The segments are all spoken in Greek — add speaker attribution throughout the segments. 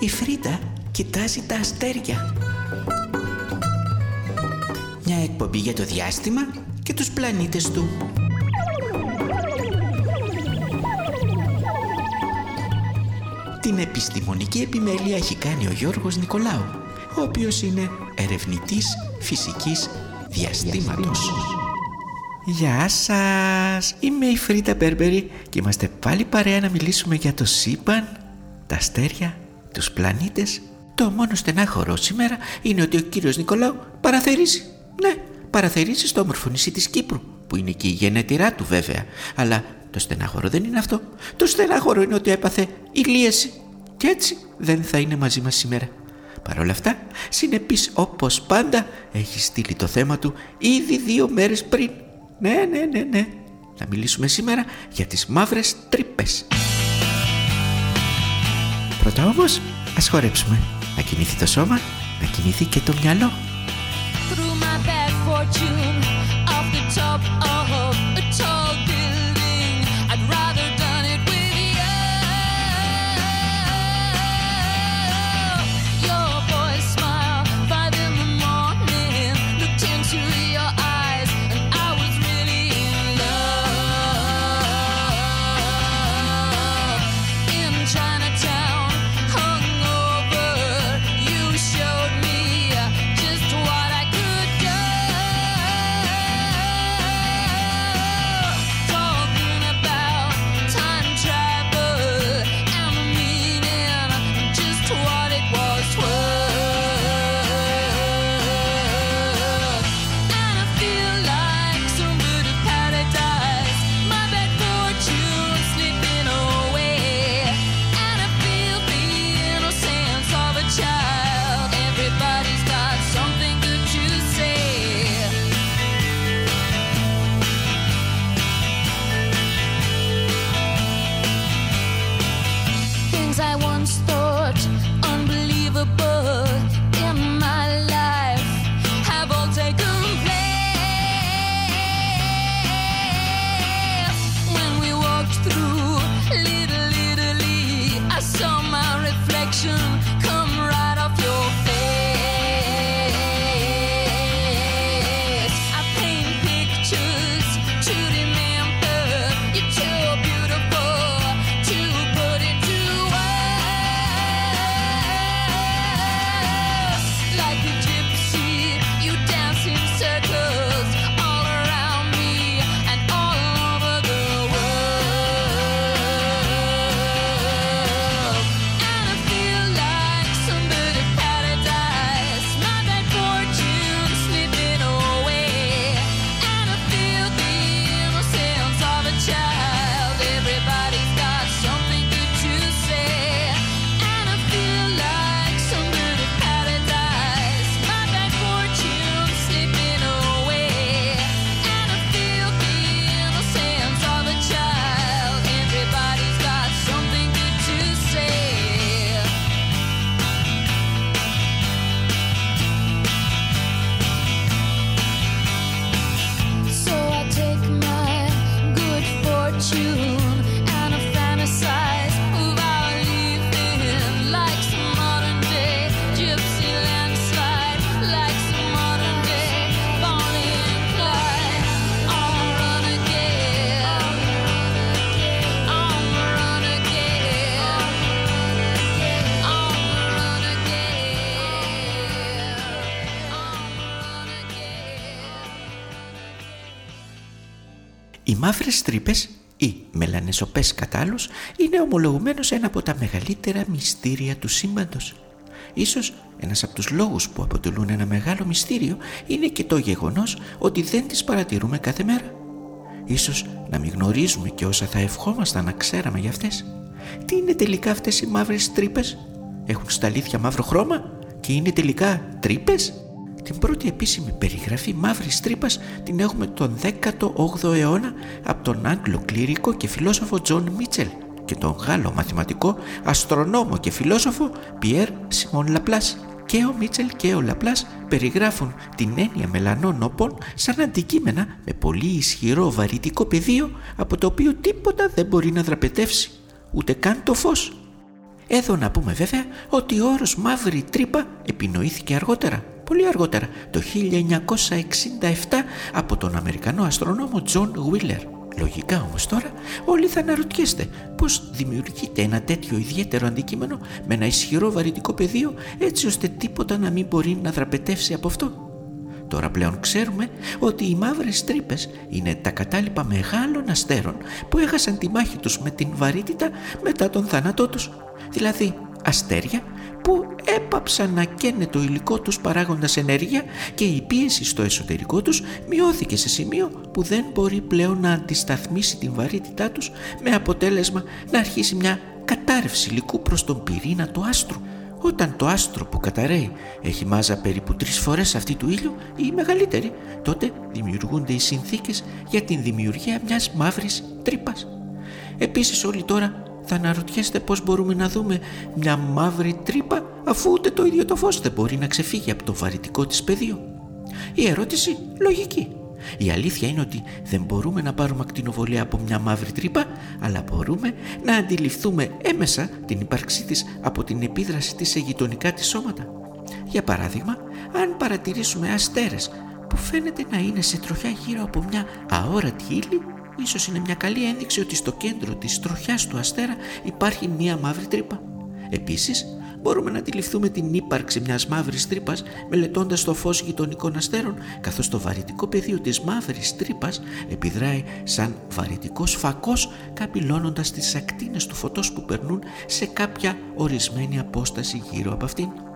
Speaker 1: Η Φρίτα κοιτάζει τα αστέρια. Μια εκπομπή για το διάστημα και τους πλανήτες του. Την επιστημονική επιμέλεια έχει κάνει ο Γιώργος Νικολάου, ο οποίος είναι ερευνητής φυσικής διαστήματος. Γεια σας, είμαι η Φρίτα Μπέρμπερη και είμαστε πάλι παρέα να μιλήσουμε για το σύμπαν, τα αστέρια, τους πλανήτες. Το μόνο στενάχωρο σήμερα είναι ότι ο κύριος Νικολάου παραθερίζει. Ναι, παραθερίζει στο όμορφο νησί της Κύπρου, που είναι και η γενέτειρά του βέβαια. Αλλά το στενάχωρο δεν είναι αυτό. Το στενάχωρο είναι ότι έπαθε ηλίαση. Και έτσι δεν θα είναι μαζί μας σήμερα. Παρ' όλα αυτά, συνεπής όπως πάντα, έχει στείλει το θέμα του ήδη δύο μέρες πριν. Ναι, ναι, ναι, ναι. Να μιλήσουμε σήμερα για τις μαύρες τρύπες. Πρώτα όμως, ας χορέψουμε. Να κινηθεί το σώμα, να κινηθεί και το μυαλό. Μαύρες τρύπες ή μελανεσοπές κατάλλους είναι ομολογουμένως ένα από τα μεγαλύτερα μυστήρια του σύμπαντος. Ίσως ένας από τους λόγους που αποτελούν ένα μεγάλο μυστήριο είναι και το γεγονός ότι δεν τις παρατηρούμε κάθε μέρα. Ίσως να μην γνωρίζουμε και όσα θα ευχόμασταν να ξέραμε για αυτές. Τι είναι τελικά αυτές οι μαύρες τρύπες; Έχουν στα αλήθεια μαύρο χρώμα; Και είναι τελικά τρύπες; Την πρώτη επίσημη περιγραφή μαύρης τρύπας την έχουμε τον 18ο αιώνα από τον Άγγλο κληρικό και φιλόσοφο Τζον Μίτσελ και τον Γάλλο μαθηματικό, αστρονόμο και φιλόσοφο Πιέρ Σιμών Λαπλάς. Και ο Μίτσελ και ο Λαπλάς περιγράφουν την έννοια μελανών οπών σαν αντικείμενα με πολύ ισχυρό βαρυτικό πεδίο από το οποίο τίποτα δεν μπορεί να δραπετεύσει, ούτε καν το φως.
Speaker 2: Εδώ να πούμε βέβαια ότι ο όρος μαύρη τρύπα επινοήθηκε αργότερα, πολύ αργότερα, το 1967 από τον Αμερικανό αστρονόμο Τζον Γουίλερ. Λογικά όμως τώρα όλοι θα αναρωτιέστε πώς δημιουργείται ένα τέτοιο ιδιαίτερο αντικείμενο με ένα ισχυρό βαρυτικό πεδίο έτσι ώστε τίποτα να μην μπορεί να δραπετεύσει από αυτό. Τώρα πλέον ξέρουμε ότι οι μαύρες τρύπες είναι τα κατάλοιπα μεγάλων αστέρων που έχασαν τη μάχη τους με την βαρύτητα μετά τον θάνατό τους. Δηλαδή αστέρια που έπαψαν να καίνε το υλικό τους παράγοντας ενέργεια και η πίεση στο εσωτερικό τους μειώθηκε σε σημείο που δεν μπορεί πλέον να αντισταθμίσει την βαρύτητά τους με αποτέλεσμα να αρχίσει μια κατάρρευση υλικού προς τον πυρήνα του άστρου. Όταν το άστρο που καταραίει έχει μάζα περίπου τρεις φορές αυτή του ήλιου ή μεγαλύτερη, τότε δημιουργούνται οι συνθήκες για την δημιουργία μιας μαύρης τρύπας. Επίσης όλοι τώρα θα αναρωτιέστε πώς μπορούμε να δούμε μια μαύρη τρύπα αφού ούτε το ίδιο το φως δεν μπορεί να ξεφύγει από το βαρυτικό της πεδίο. Η ερώτηση λογική. Η αλήθεια είναι ότι δεν μπορούμε να πάρουμε ακτινοβολία από μια μαύρη τρύπα, αλλά μπορούμε να αντιληφθούμε έμεσα την ύπαρξή της από την επίδραση της σε γειτονικά της σώματα. Για παράδειγμα, αν παρατηρήσουμε αστέρες που φαίνεται να είναι σε τροχιά γύρω από μια αόρατη ύλη, ίσως είναι μια καλή ένδειξη ότι στο κέντρο της τροχιάς του αστέρα υπάρχει μια μαύρη τρύπα. Επίσης, μπορούμε να αντιληφθούμε την ύπαρξη μιας μαύρης τρύπας μελετώντας το φως γειτονικών αστέρων καθώς το βαρυτικό πεδίο της μαύρης τρύπας επιδράει σαν βαρυτικός φακός καπηλώνοντας τις ακτίνες του φωτός που περνούν σε κάποια ορισμένη απόσταση γύρω από αυτήν.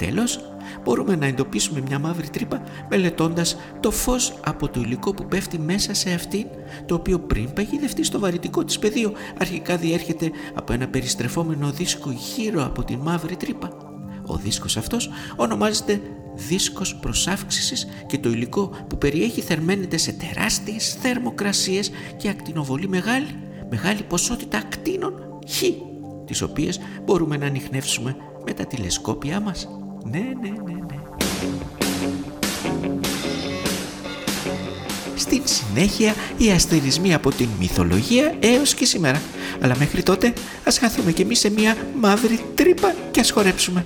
Speaker 2: Τέλος, μπορούμε να εντοπίσουμε μια μαύρη τρύπα μελετώντας το φως από το υλικό που πέφτει μέσα σε αυτήν, το οποίο πριν παγιδευτεί στο βαρυτικό της πεδίο αρχικά διέρχεται από ένα περιστρεφόμενο δίσκο γύρω από την μαύρη τρύπα. Ο δίσκος αυτός ονομάζεται δίσκος προσάυξησης και το υλικό που περιέχει θερμαίνεται σε τεράστιες θερμοκρασίες και ακτινοβολή μεγάλη, μεγάλη ποσότητα ακτίνων χ, τις οποίες μπορούμε να ανοιχνεύσουμε με τα τηλεσκόπια μας. Ναι, ναι, ναι, ναι. Στην συνέχεια οι αστερισμοί από την μυθολογία έως και σήμερα. Αλλά μέχρι τότε ας χαθούμε κι εμείς σε μια μαύρη τρύπα και ας χορέψουμε.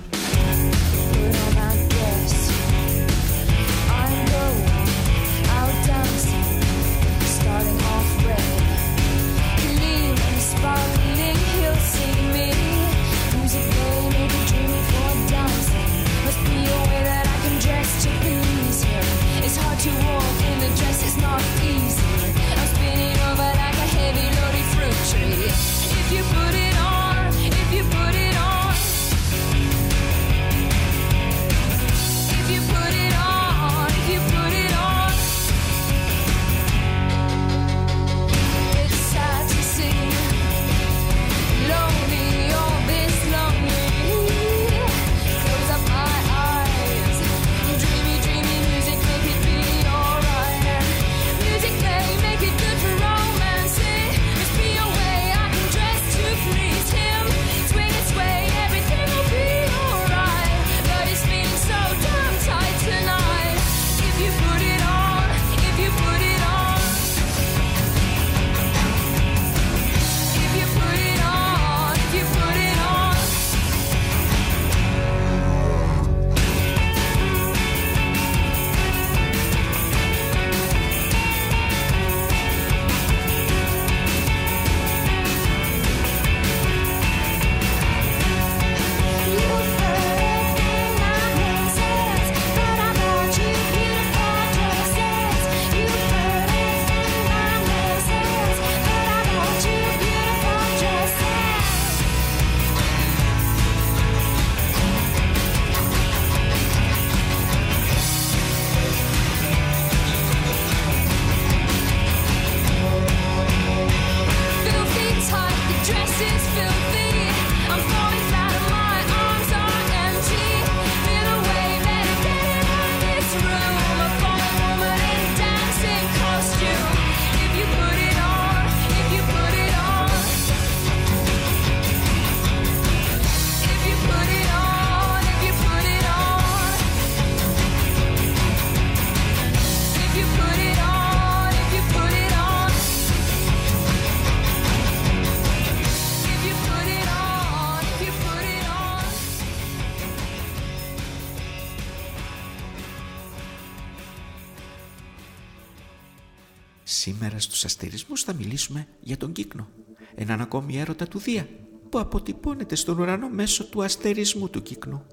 Speaker 2: Αστερισμούς θα μιλήσουμε για τον κύκνο, έναν ακόμη έρωτα του Δία που αποτυπώνεται στον ουρανό μέσω του αστερισμού του κύκνου.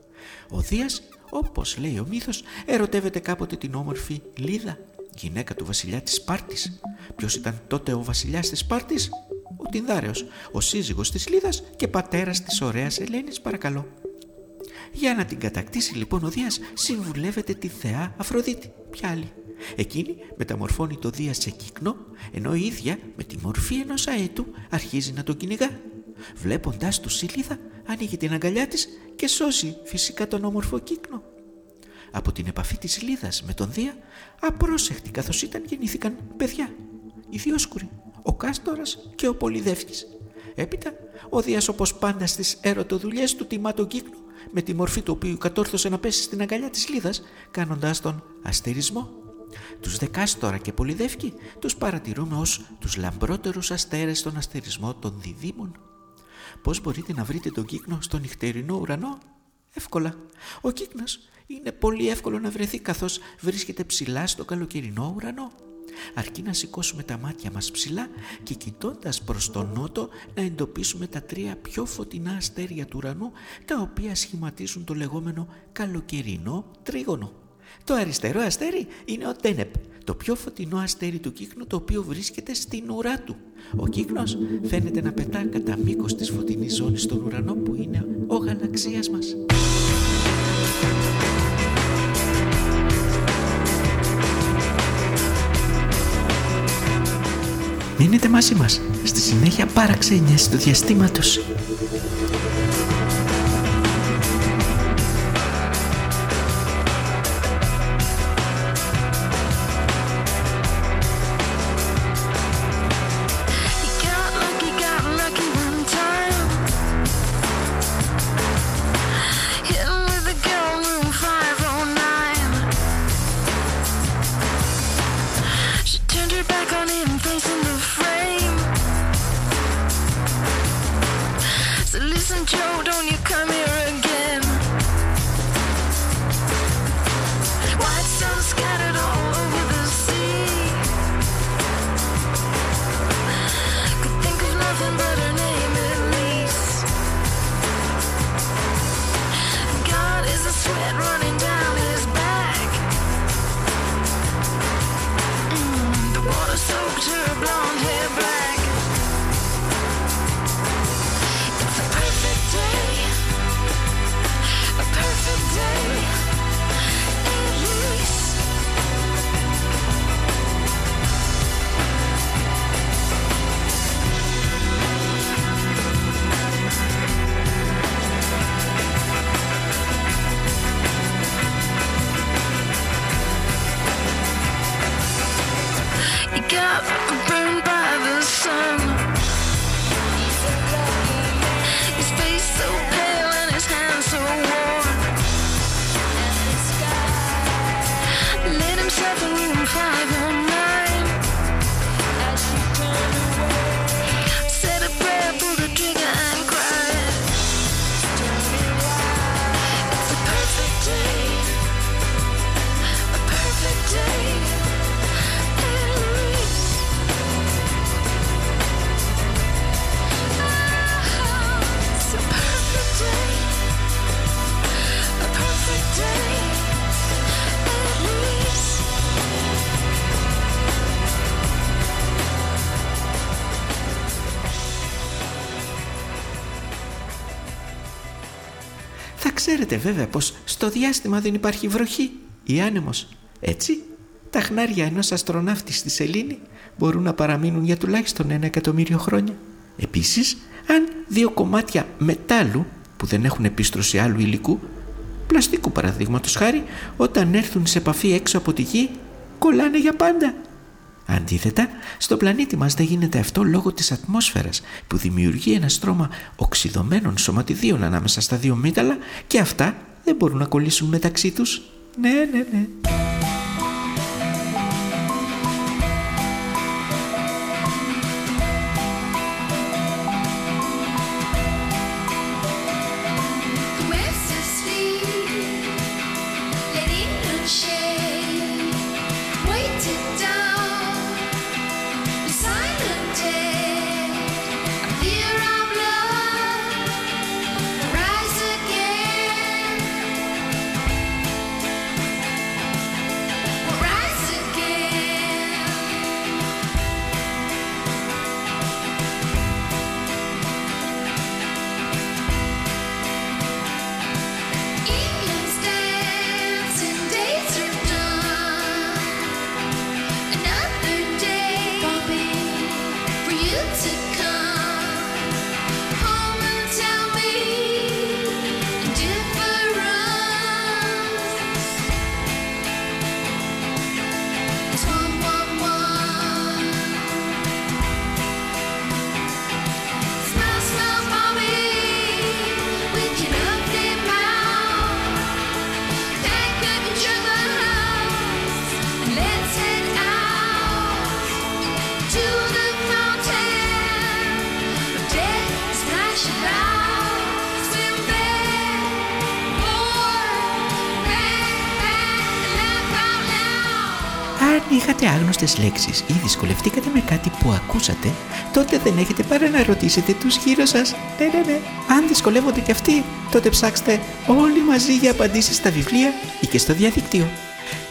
Speaker 2: Ο Δίας, όπως λέει ο μύθος, ερωτεύεται κάποτε την όμορφη Λίδα, γυναίκα του βασιλιά της Σπάρτης. Ποιος ήταν τότε ο βασιλιάς της Σπάρτης; Ο Τινδάρεος, ο σύζυγος της Λίδας και πατέρας της ωραίας Ελένης παρακαλώ. Για να την κατακτήσει λοιπόν ο Δίας συμβουλεύεται τη θεά Αφροδίτη. Ποια άλλη; Εκείνη μεταμορφώνει το Δία σε κύκνο, ενώ η ίδια με τη μορφή ενός αέτου αρχίζει να τον κυνηγά. Βλέποντάς του Σιλίδα ανοίγει την αγκαλιά της και σώζει φυσικά τον όμορφο κύκνο. Από την επαφή της Λίδας με τον Δία, απρόσεχτη καθώς ήταν γεννήθηκαν παιδιά, οι Διόσκουροι, ο Κάστορας και ο Πολυδεύκης. Έπειτα, ο Δίας όπως πάντα στις έρωτοδουλειές του τιμά τον κύκνο με τη μορφή του οποίου κατόρθωσε να πέσει στην αγκαλιά της Λίδας κάνοντας τον αστερισμό. Τους Δεκάστορα και Πολυδεύκη τους παρατηρούμε ως τους λαμπρότερους αστέρες στον αστερισμό των διδήμων. Πώς μπορείτε να βρείτε τον κύκνο στο νυχτερινό ουρανό; Εύκολα. Ο κύκνος είναι πολύ εύκολο να βρεθεί καθώς βρίσκεται ψηλά στο καλοκαιρινό ουρανό. Αρκεί να σηκώσουμε τα μάτια μας ψηλά και κοιτώντας προς τον νότο να εντοπίσουμε τα τρία πιο φωτεινά αστέρια του ουρανού τα οποία σχηματίζουν το λεγόμενο καλοκαιρινό τρίγωνο. Το αριστερό αστέρι είναι ο Τένεπ, το πιο φωτεινό αστέρι του κύκνου το οποίο βρίσκεται στην ουρά του. Ο κύκνος φαίνεται να πετά κατά μήκος της φωτεινής ζώνης στον ουρανό που είναι ο γαλαξίας μας. Μείνετε μαζί μας στη συνέχεια παραξένιας του διαστήματος. Ξέρετε βέβαια πως στο διάστημα δεν υπάρχει βροχή ή άνεμος. Έτσι, τα χνάρια ενός αστροναύτη στη σελήνη μπορούν να παραμείνουν για τουλάχιστον ένα εκατομμύριο χρόνια. Επίσης, αν δύο κομμάτια μετάλλου που δεν έχουν επίστρωση άλλου υλικού, πλαστικού παραδείγματος χάρη, όταν έρθουν σε επαφή έξω από τη γη, κολλάνε για πάντα. Αντίθετα, στο πλανήτη μας δεν γίνεται αυτό λόγω της ατμόσφαιρας που δημιουργεί ένα στρώμα οξυδωμένων σωματιδίων ανάμεσα στα δύο μέταλλα και αυτά δεν μπορούν να κολλήσουν μεταξύ τους. Ναι, ναι, ναι.
Speaker 1: Είχατε άγνωστες λέξεις ή δυσκολευτήκατε με κάτι που ακούσατε, τότε δεν έχετε παρά να ρωτήσετε τους γύρω σας. Ναι, ναι, ναι. Αν δυσκολεύονται κι αυτοί, τότε ψάξτε όλοι μαζί για απαντήσεις στα βιβλία ή και στο διαδίκτυο.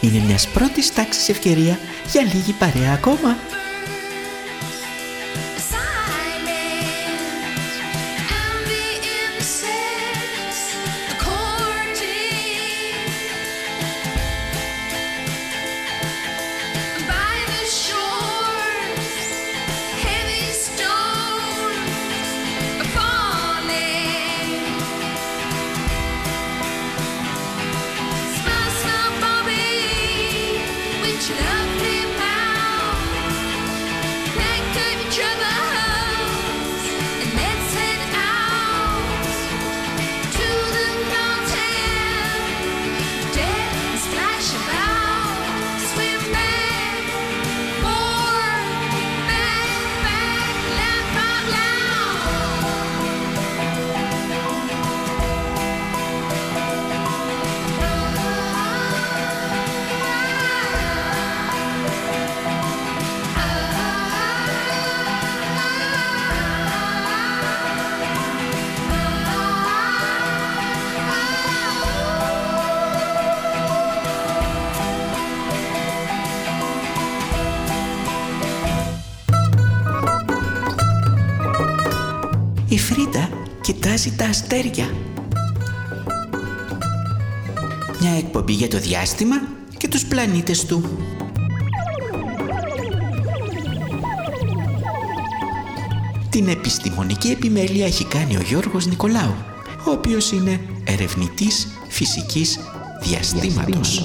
Speaker 1: Είναι μιας πρώτης τάξης ευκαιρία για λίγη παρέα ακόμα. Η Φρίντα κοιτάζει τα αστέρια. Μια εκπομπή για το διάστημα και τους πλανήτες του. Την επιστημονική επιμέλεια έχει κάνει ο Γιώργος Νικολάου, ο οποίος είναι ερευνητής φυσικής διαστήματος.